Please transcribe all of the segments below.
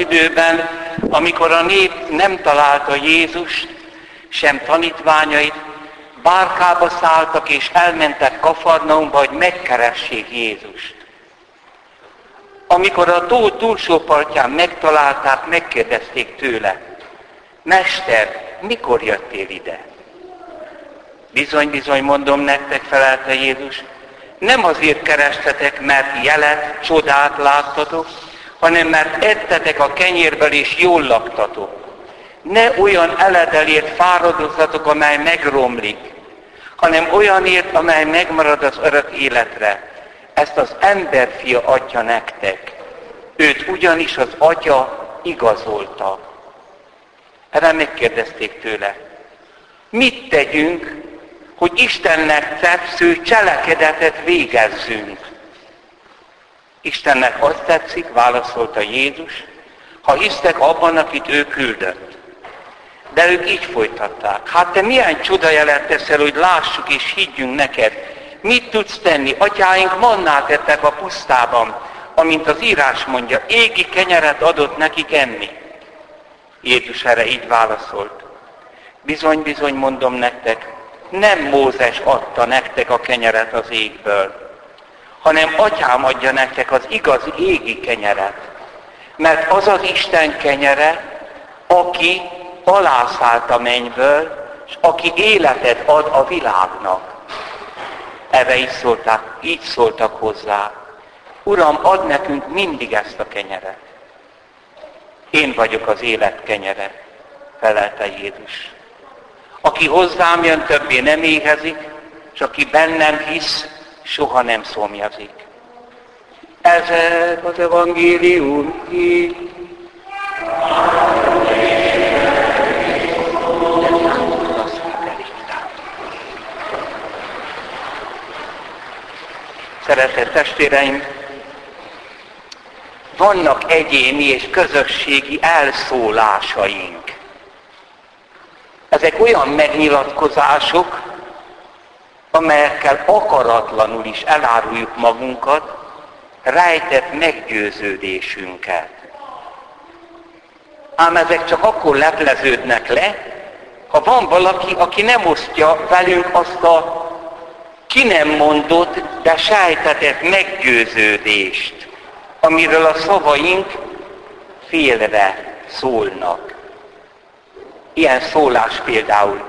időben, amikor a nép nem találta Jézust, sem tanítványait, bárkába szálltak és elmentek Kafarnaumba, hogy megkeressék Jézust. Amikor a tó túlsó partján megtalálták, megkérdezték tőle, Mester, mikor jöttél ide? Bizony, bizony, mondom nektek, felelte Jézus, nem azért kerestetek, mert jelet, csodát láttatok, hanem mert ettetek a kenyérből és jól laktatok. Ne olyan eledelért fáradozzatok, amely megromlik, hanem olyanért, amely megmarad az örök életre. Ezt az emberfia adja nektek. Őt ugyanis az atya igazolta. Erre megkérdezték tőle. Mit tegyünk, hogy Istennek tetsző cselekedetet végezzünk? Istennek azt tetszik, válaszolta Jézus, ha hisztek abban, akit ő küldött. De ők így folytatták. Hát te milyen csodajelet teszel, hogy lássuk és higgyünk neked. Mit tudsz tenni? Atyáink mannát ettek a pusztában, amint az írás mondja, égi kenyeret adott nekik enni. Jézus erre így válaszolt. Bizony, bizony mondom nektek, nem Mózes adta nektek a kenyeret az égből, hanem atyám adja nektek az igazi égi kenyeret. Mert az az Isten kenyere, aki alászállt a mennyből, és aki életet ad a világnak. Erre is szólták, így szóltak hozzá. Uram, ad nekünk mindig ezt a kenyeret. Én vagyok az élet kenyere, felelte Jézus. Aki hozzám jön, többé nem éhezik, és aki bennem hisz, soha nem szomjazik. Ezek az evangélium így. Szeretett testvéreim, vannak egyéni és közösségi elszólásaink. Ezek olyan megnyilatkozások, amelyekkel akaratlanul is eláruljuk magunkat, rejtett meggyőződésünket. Ám ezek csak akkor lepleződnek le, ha van valaki, aki nem osztja velünk azt a ki nem mondott, de sejtetett meggyőződést, amiről a szavaink félre szólnak. Ilyen szólás például,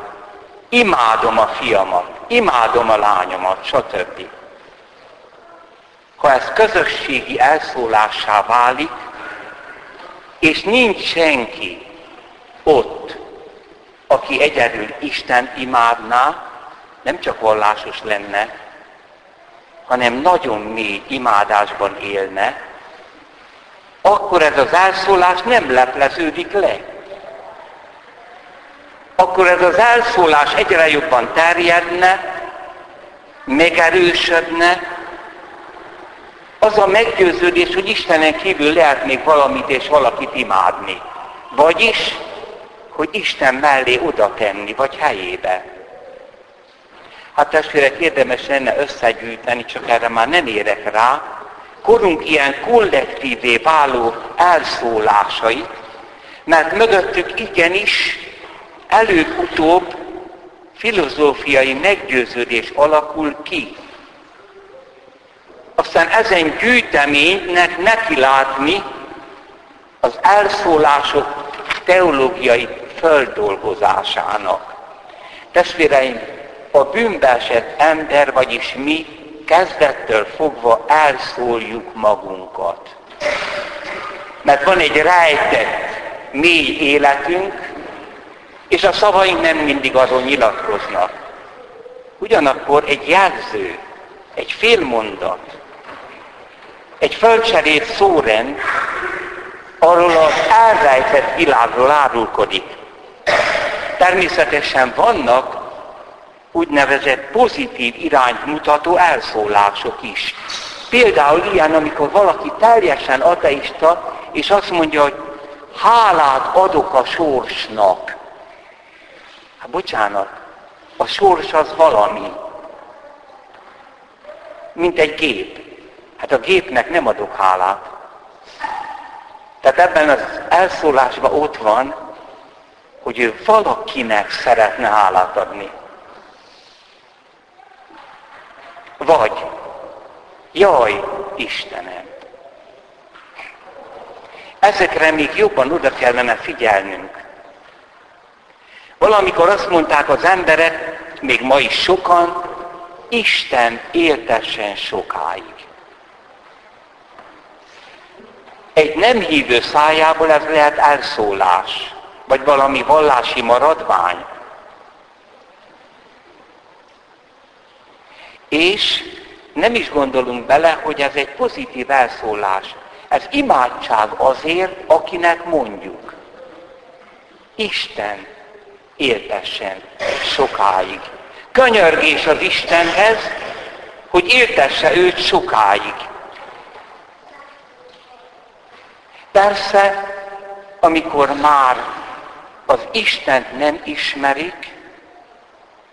imádom a fiamat, imádom a lányomat, stb. Ha ez közösségi elszólássá válik, és nincs senki ott, aki egyedül Isten imádná, nem csak vallásos lenne, hanem nagyon mély imádásban élne, akkor ez az elszólás nem lepleződik le. Akkor ez az elszólás egyre jobban terjedne, megerősödne, az a meggyőződés, hogy Istenen kívül lehet még valamit és valakit imádni. Vagyis, hogy Isten mellé oda tenni, vagy helyébe. Hát testvérek, érdemes lenne összegyűjteni, csak erre már nem érek rá, korunk ilyen kollektívé váló elszólásait, mert mögöttük igenis előbb-utóbb filozófiai meggyőződés alakul ki. Aztán ezen gyűjteménynek neki látni az elszólások teológiai földolgozásának. Testvéreim, a bűnbeesett ember, vagyis mi kezdettől fogva elszóljuk magunkat. Mert van egy rejtett, mély életünk, és a szavaink nem mindig arról nyilatkoznak. Ugyanakkor egy jelző, egy félmondat, egy fölcserélt szórend arról az elrejtett világról árulkodik. Természetesen vannak úgynevezett pozitív irányt mutató elszólások is. Például ilyen, amikor valaki teljesen ateista, és azt mondja, hogy hálát adok a sorsnak. Bocsánat, a sors az valami. Mint egy gép. Hát a gépnek nem adok hálát. Tehát ebben az elszólásban ott van, hogy ő valakinek szeretne hálát adni. Vagy, jaj, Istenem, ezekre még jobban oda kellene figyelnünk. Valamikor azt mondták az emberek, még ma is sokan, Isten éltessen sokáig. Egy nem hívő szájából ez lehet elszólás, vagy valami vallási maradvány. És nem is gondolunk bele, hogy ez egy pozitív elszólás. Ez imádság azért, akinek mondjuk. Isten éltessen sokáig. Könyörgés az Istenhez, hogy éltesse őt sokáig. Persze, amikor már az Istent nem ismerik,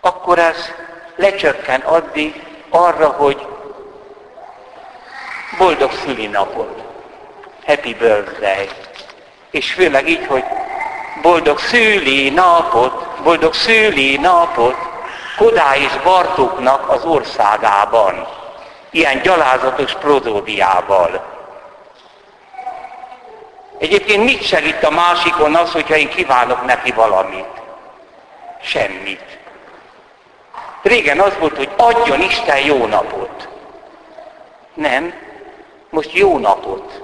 akkor ez lecsökken addig arra, hogy boldog szülinapot, happy birthday, és főleg így, hogy boldog szüli napot, boldog szüli napot Kodá és Bartóknak az országában, ilyen gyalázatos prozódiával. Egyébként mit segít a másikon az, hogyha én kívánok neki valamit? Semmit. Régen az volt, hogy adjon Isten jó napot. Nem, most jó napot.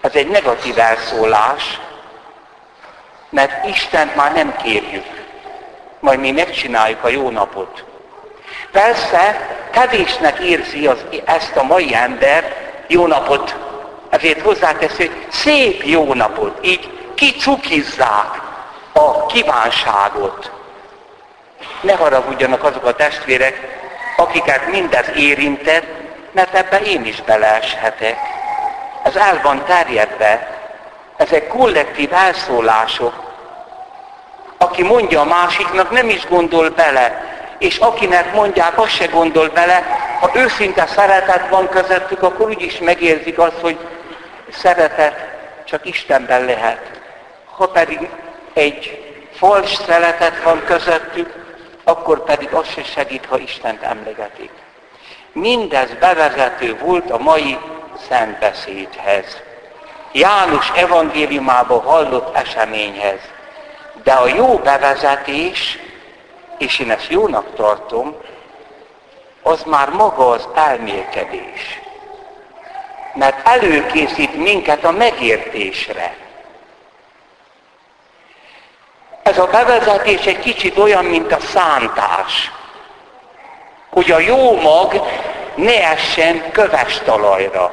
Ez egy negatív elszólás, mert Istent már nem kérjük. Majd mi megcsináljuk a jó napot. Persze, kevésnek érzi az, ezt a mai ember, jó napot ezért hozzátesz, hogy szép jó napot, így kicukizzák a kívánságot. Ne haragudjanak azok a testvérek, akiket mindez érintett, mert ebbe én is beleeshetek. Ez el van terjedve, ezek kollektív elszólások. Aki mondja a másiknak, nem is gondol bele, és akinek mondják, az se gondol bele, ha őszinte szeretet van közöttük, akkor úgyis megérzik azt, hogy szeretet csak Istenben lehet. Ha pedig egy fals szeretet van közöttük, akkor pedig az se segít, ha Istent emlegetik. Mindez bevezető volt a mai szentbeszédhez. János evangéliumában hallott eseményhez. De a jó bevezetés, és én ezt jónak tartom, az már maga az elmélkedés mert előkészít minket a megértésre. Ez a bevezetés egy kicsit olyan, mint a szántás, hogy a jó mag ne essen köves talajra.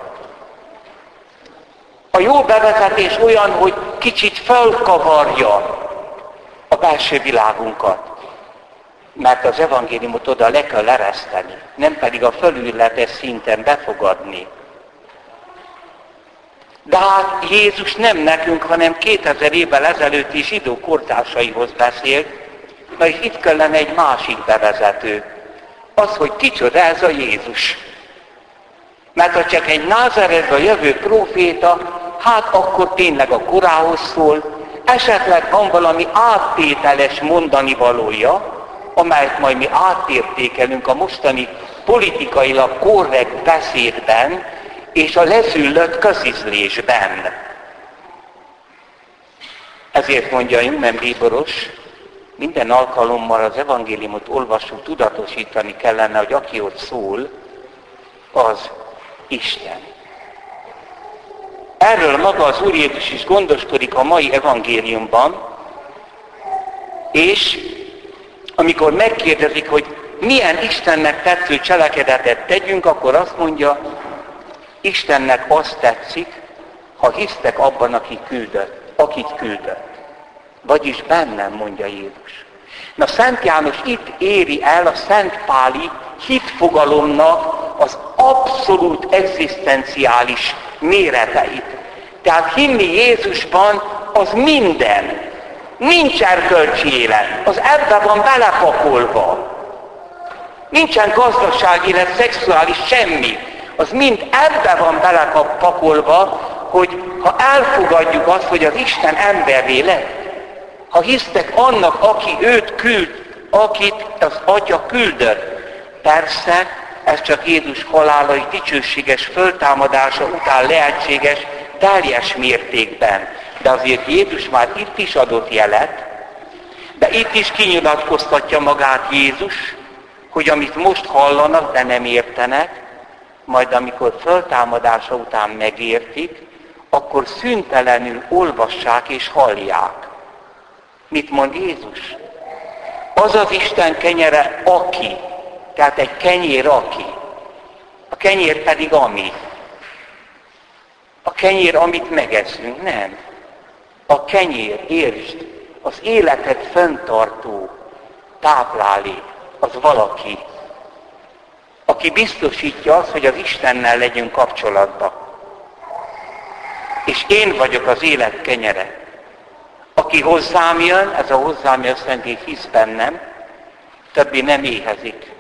A jó bevezetés olyan, hogy kicsit felkavarja a belső világunkat. Mert az evangéliumot oda le kell ereszteni, nem pedig a fölületes szinten befogadni. De hát Jézus nem nekünk, hanem 2000 évvel ezelőtt is idő kortársaihoz beszélt, na itt kellene egy másik bevezető. Az, hogy kicsoda ez a Jézus. Mert ha csak egy Názáretbe jövő proféta, hát akkor tényleg a korához szól, esetleg van valami áttételes mondani valója, amelyet majd mi átértékelünk a mostani politikailag korrekt beszédben, és a lezüllött közizlésben. Ezért mondja Jungen Bíboros, minden alkalommal az evangéliumot olvasó tudatosítani kellene, hogy aki ott szól, az Isten. Erről maga az Úr Jézus is gondoskodik a mai evangéliumban, és amikor megkérdezik, hogy milyen Istennek tetsző cselekedetet tegyünk, akkor azt mondja, Istennek azt tetszik, ha hisztek abban, aki küldött, akit küldött. Vagyis bennem, mondja Jézus. Na Szent János itt éri el a Szent Páli hitfogalomnak az abszolút egzisztenciális méreteit. Tehát hinni Jézusban az minden. Nincs erkölcsi élet, az ebbe van belepakolva. Nincsen gazdasági élet, szexuális, semmi. Az mind ebbe van belepakolva, hogy ha elfogadjuk azt, hogy az Isten emberré lett, ha hisztek annak, aki őt küld, akit az Atya küldött, persze ez csak Jézus halála és dicsőséges föltámadása után lehetséges teljes mértékben. De azért Jézus már itt is adott jelet, de itt is kinyilatkoztatja magát Jézus, hogy amit most hallanak, de nem értenek, majd amikor föltámadása után megértik, akkor szüntelenül olvassák és hallják. Mit mond Jézus? Az az Isten kenyere, aki. Tehát egy kenyér, aki. A kenyér pedig ami. A kenyér, amit megeszünk, nem. A kenyér, értsd, az életet fenntartó táplálék, az valaki, aki biztosítja azt, hogy az Istennel legyünk kapcsolatban. És én vagyok az élet kenyere. Aki hozzám jön, ez a hozzám jön azt hisz bennem, többi nem éhezik.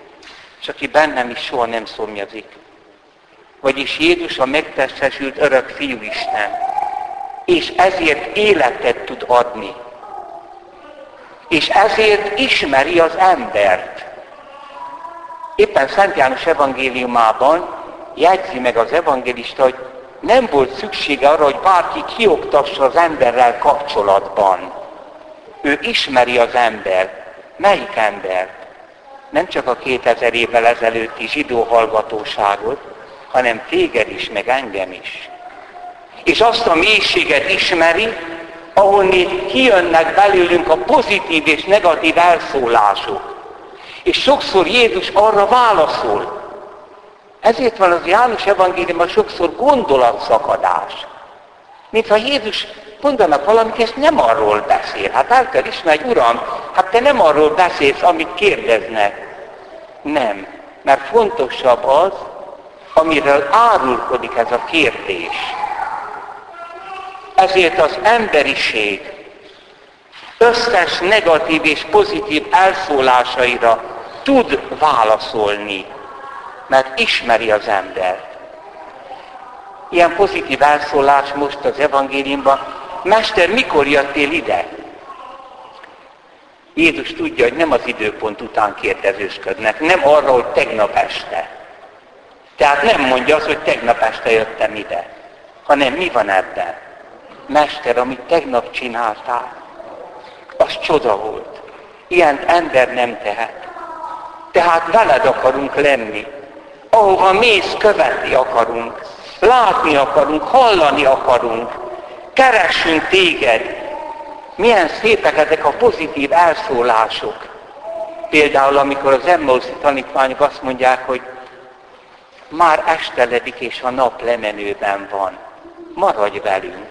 És aki bennem is soha nem szomjazik. Vagyis Jézus a megtestesült örök fiú Isten. És ezért életet tud adni. És ezért ismeri az embert. Éppen Szent János evangéliumában jegyzi meg az evangélista, hogy nem volt szüksége arra, hogy bárki kioktassa az emberrel kapcsolatban. Ő ismeri az embert. Melyik embert? Nem csak a 2000 évvel ezelőtti zsidó hallgatóságot, hanem téged is, meg engem is. És azt a mélységet ismeri, ahonnét kijönnek belőlünk a pozitív és negatív elszólások. És sokszor Jézus arra válaszol, ezért van az János evangéliumban sokszor gondolatszakadás. Mintha Jézus mondanak valamit, és nem arról beszél. Hát el kell ismerni, Uram, hát te nem arról beszélsz, amit kérdeznek. Nem, mert fontosabb az, amiről árulkodik ez a kérdés. Ezért az emberiség összes negatív és pozitív elszólásaira tud válaszolni mert ismeri az embert. Ilyen pozitív elszólás most az evangéliumban. Mester, mikor jöttél ide? Jézus tudja, hogy nem az időpont után kérdezősködnek, nem arról, tegnap este. Tehát nem mondja az, hogy tegnap este jöttem ide, hanem mi van ebben? Mester, amit tegnap csináltál, az csoda volt. Ilyen ember nem tehet. Tehát veled akarunk lenni ahova mész, követni akarunk, látni akarunk, hallani akarunk, keressünk téged. Milyen szépek ezek a pozitív elszólások. Például, amikor az Emmauszi tanítványok azt mondják, hogy már esteledik és a nap lemenőben van. Maradj velünk.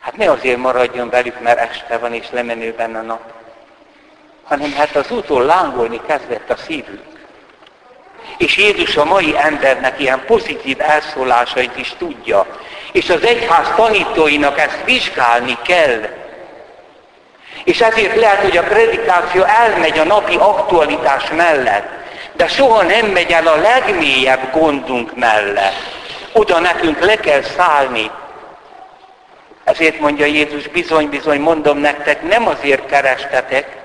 Hát ne azért maradjon velük, mert este van és lemenőben a nap, hanem hát az úton lángolni kezdett a szívük. És Jézus a mai embernek ilyen pozitív elszólásait is tudja. És az egyház tanítóinak ezt vizsgálni kell. És ezért lehet, hogy a predikáció elmegy a napi aktualitás mellett, de soha nem megy el a legmélyebb gondunk mellett. Oda nekünk le kell szállni. Ezért mondja Jézus, bizony-bizony mondom nektek, nem azért kerestetek,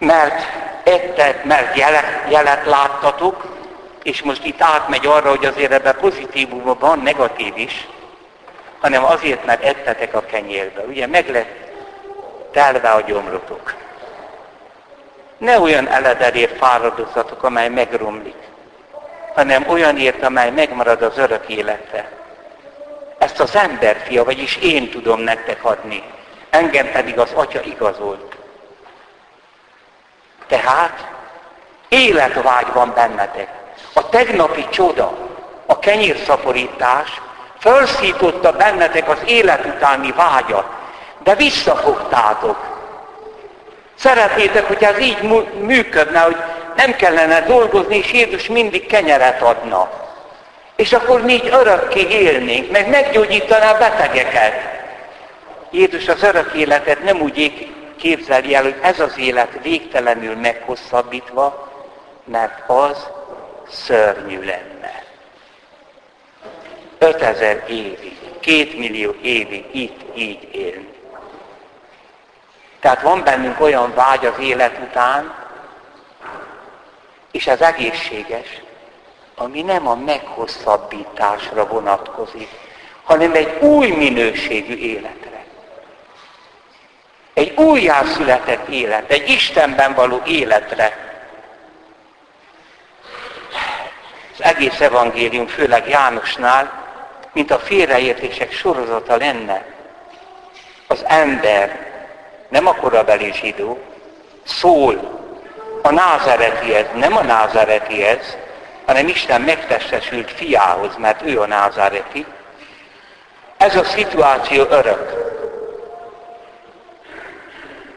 mert ettek, mert jelet, jelet láttatok, és most itt átmegy arra, hogy azért ebben pozitívumban van negatív is, hanem azért, mert ettetek a kenyérbe. Ugye meg lett telve a gyomrotok. Ne olyan elederért fáradozzatok, amely megromlik, hanem olyanért, amely megmarad az örök élete. Ezt az emberfia, vagyis én tudom nektek adni, engem pedig az Atya igazolt. Tehát életvágy van bennetek. A tegnapi csoda, a kenyérszaporítás felszította bennetek az élet utáni vágyat, de visszafogtátok. Szeretnétek, hogy ez így működne, hogy nem kellene dolgozni, és Jézus mindig kenyeret adna. És akkor mi így örökké élnénk, meg meggyógyítaná a betegeket. Jézus az örök életet nem úgy képzeli el, hogy ez az élet végtelenül meghosszabbítva, mert az szörnyű lenne. 5000 évig, két millió évig itt így élni. Tehát van bennünk olyan vágy az élet után, és ez egészséges, ami nem a meghosszabbításra vonatkozik, hanem egy új minőségű életre. Egy újjászületett élet, egy Istenben való életre. Az egész evangélium, főleg Jánosnál, mint a félreértések sorozata lenne. Az ember, nem a korabeli zsidó, szól a názeretihez, nem a názeretihez, hanem Isten megtestesült fiához, mert ő a názáreti. Ez a szituáció örök.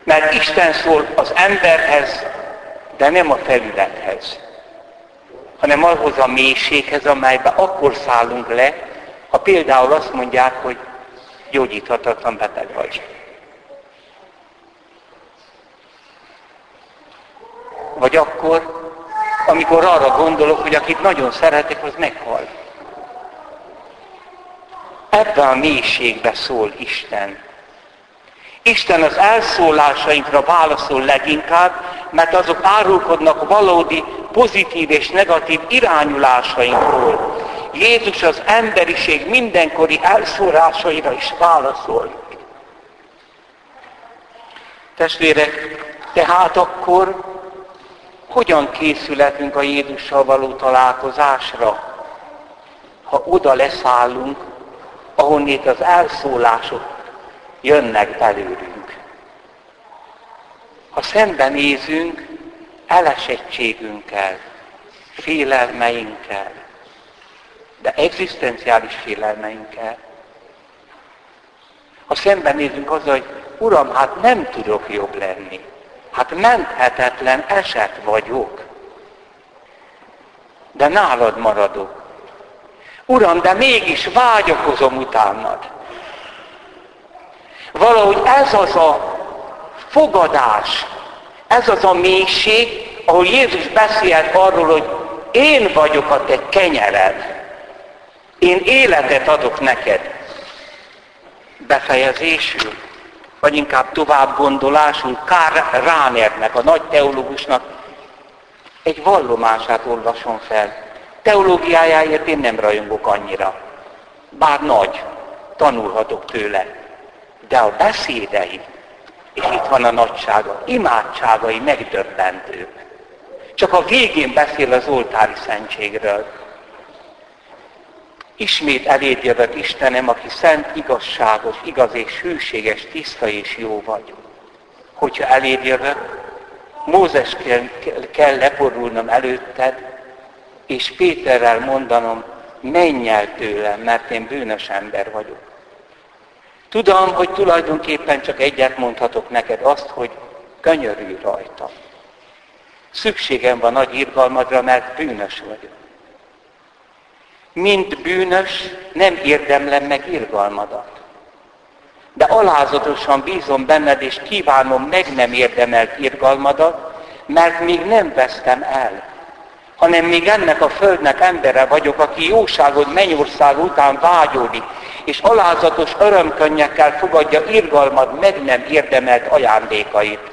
Mert Isten szól az emberhez, de nem a felülethez, hanem ahhoz a mélységhez, amelybe akkor szállunk le, ha például azt mondják, hogy gyógyíthatatlan beteg vagy. Vagy akkor, amikor arra gondolok, hogy akit nagyon szeretek, az meghal. Ebben a mélységbe szól Isten. Isten az elszólásainkra válaszol leginkább, mert azok árulkodnak valódi pozitív és negatív irányulásainkról. Jézus az emberiség mindenkori elszólásaira is válaszol. Testvérek, tehát akkor hogyan készülhetünk a Jézussal való találkozásra, ha oda leszállunk, ahonnét az elszólások jönnek belőlünk. Ha szembenézünk elesettségünkkel, félelmeinkkel, de egzisztenciális félelmeinkkel, ha szembenézünk azzal, hogy Uram, hát nem tudok jobb lenni, Hát menthetetlen eset vagyok. De nálad maradok. Uram, de mégis vágyakozom utánad. Valahogy ez az a fogadás, ez az a mélység, ahol Jézus beszélt arról, hogy én vagyok a te kenyered. Én életet adok neked. Befejezésül vagy inkább tovább gondolásul Kár Ránernek, a nagy teológusnak egy vallomását olvasom fel. Teológiájáért én nem rajongok annyira. Bár nagy, tanulhatok tőle. De a beszédei, és itt van a nagysága, imádságai megdöbbentők. Csak a végén beszél az oltári szentségről. Ismét eléd jövök, Istenem, aki szent, igazságos, igaz és hűséges, tiszta és jó vagy. Hogyha eléd jövök, Mózes kell, kell leporulnom előtted, és Péterrel mondanom, menj el tőlem, mert én bűnös ember vagyok. Tudom, hogy tulajdonképpen csak egyet mondhatok neked, azt, hogy könyörülj rajta. Szükségem van nagy irgalmadra, mert bűnös vagyok mint bűnös, nem érdemlem meg irgalmadat. De alázatosan bízom benned, és kívánom meg nem érdemelt irgalmadat, mert még nem vesztem el, hanem még ennek a földnek embere vagyok, aki jóságod mennyország után vágyódik, és alázatos örömkönnyekkel fogadja irgalmad meg nem érdemelt ajándékait.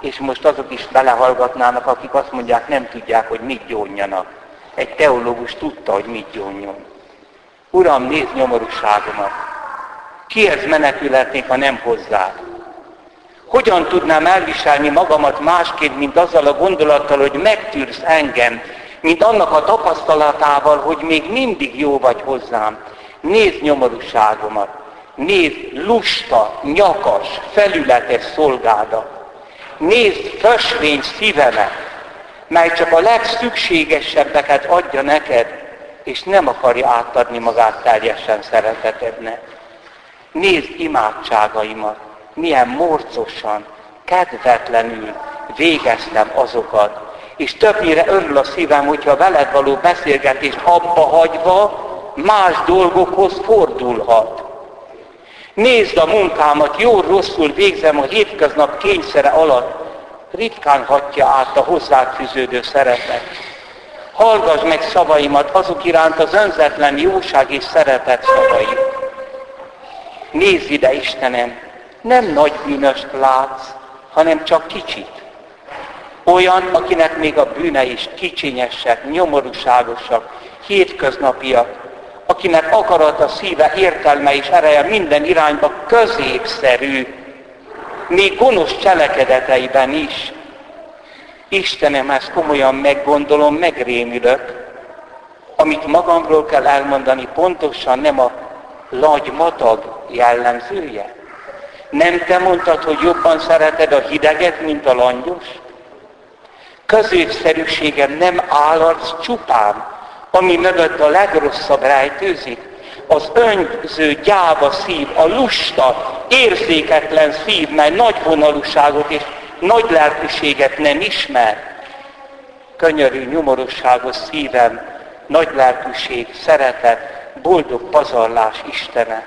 És most azok is belehallgatnának, akik azt mondják, nem tudják, hogy mit gyónjanak egy teológus tudta, hogy mit gyónjon. Uram, nézd nyomorúságomat. Kihez menekülhetnék, ha nem hozzá? Hogyan tudnám elviselni magamat másként, mint azzal a gondolattal, hogy megtűrsz engem, mint annak a tapasztalatával, hogy még mindig jó vagy hozzám. Nézd nyomorúságomat, nézd lusta, nyakas, felületes szolgádat. Nézd fösvény szívemet, mely csak a legszükségesebbeket adja neked, és nem akarja átadni magát teljesen szeretetednek. Nézd imádságaimat, milyen morcosan, kedvetlenül végeztem azokat, és többnyire örül a szívem, hogyha veled való beszélgetést abba hagyva más dolgokhoz fordulhat. Nézd a munkámat, jó rosszul végzem a hétköznap kényszere alatt, ritkán hatja át a hozzáfűződő szeretet. Hallgass meg szavaimat azok iránt az önzetlen jóság és szeretet szavait. Nézd ide, Istenem, nem nagy bűnöst látsz, hanem csak kicsit. Olyan, akinek még a bűne is kicsinyesek, nyomorúságosak, hétköznapiak, akinek akarata, szíve, értelme és ereje minden irányba középszerű, még gonosz cselekedeteiben is. Istenem, ezt komolyan meggondolom, megrémülök. Amit magamról kell elmondani, pontosan nem a lagy matag jellemzője. Nem te mondtad, hogy jobban szereted a hideget, mint a langyos? Középszerűségem nem állarc csupán, ami mögött a legrosszabb rejtőzik. Az önző gyáva szív, a lusta, érzéketlen szív, mely nagy vonalúságot és nagy lelkiséget nem ismer. Könyörű, nyomorosságos szívem, nagy lelkűség, szeretet, boldog pazarlás Istene.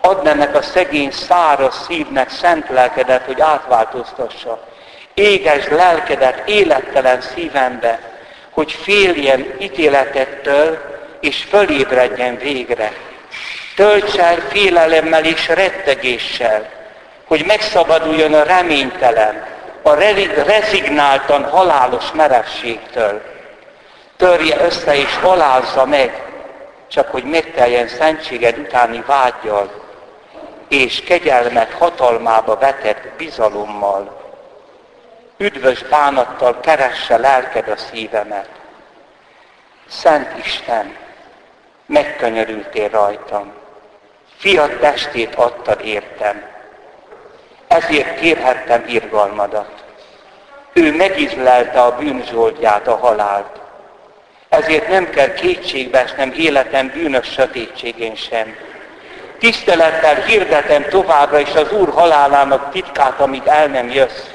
Add ennek a szegény, száraz szívnek szent lelkedet, hogy átváltoztassa. Éges lelkedet élettelen szívembe, hogy féljen ítéletettől, és fölébredjen végre. Tölts el félelemmel és rettegéssel, hogy megszabaduljon a reménytelen, a rezignáltan halálos merevségtől. Törje össze és alázza meg, csak hogy megteljen szentséged utáni vágyjal, és kegyelmet hatalmába vetett bizalommal. Üdvös bánattal keresse lelked a szívemet. Szent Isten, megkönyörültél rajtam. Fiat testét adtad értem. Ezért kérhettem irgalmadat. Ő megizlelte a bűnzsoldját, a halált. Ezért nem kell kétségbe esnem életem bűnös sötétségén sem. Tisztelettel hirdetem továbbra is az Úr halálának titkát, amíg el nem jössz.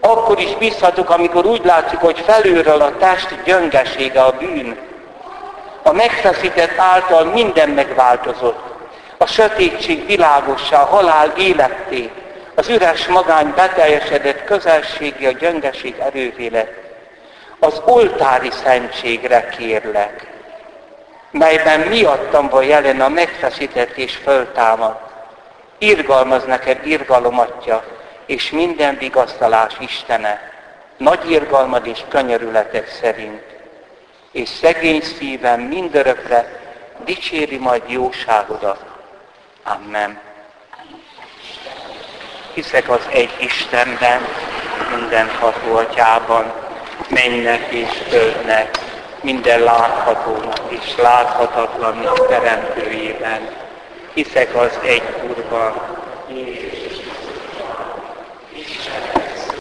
Akkor is bízhatok, amikor úgy látszik, hogy felülről a test gyöngesége a bűn. A megfeszített által minden megváltozott. A sötétség világossá, a halál életté, az üres magány beteljesedett közelségi a gyöngeség erővé lett az oltári szentségre kérlek, melyben miattam van jelen a megfeszített és föltámad. Irgalmaz neked irgalomatja, és minden vigasztalás Istene, nagy irgalmad és könyörületek szerint, és szegény szívem mindörökre dicséri majd jóságodat. Amen. Hiszek az egy Istenben, mindenható atyában, mennek és földnek, minden láthatónak és láthatatlan teremtőjében. Hiszek az egy Úrban,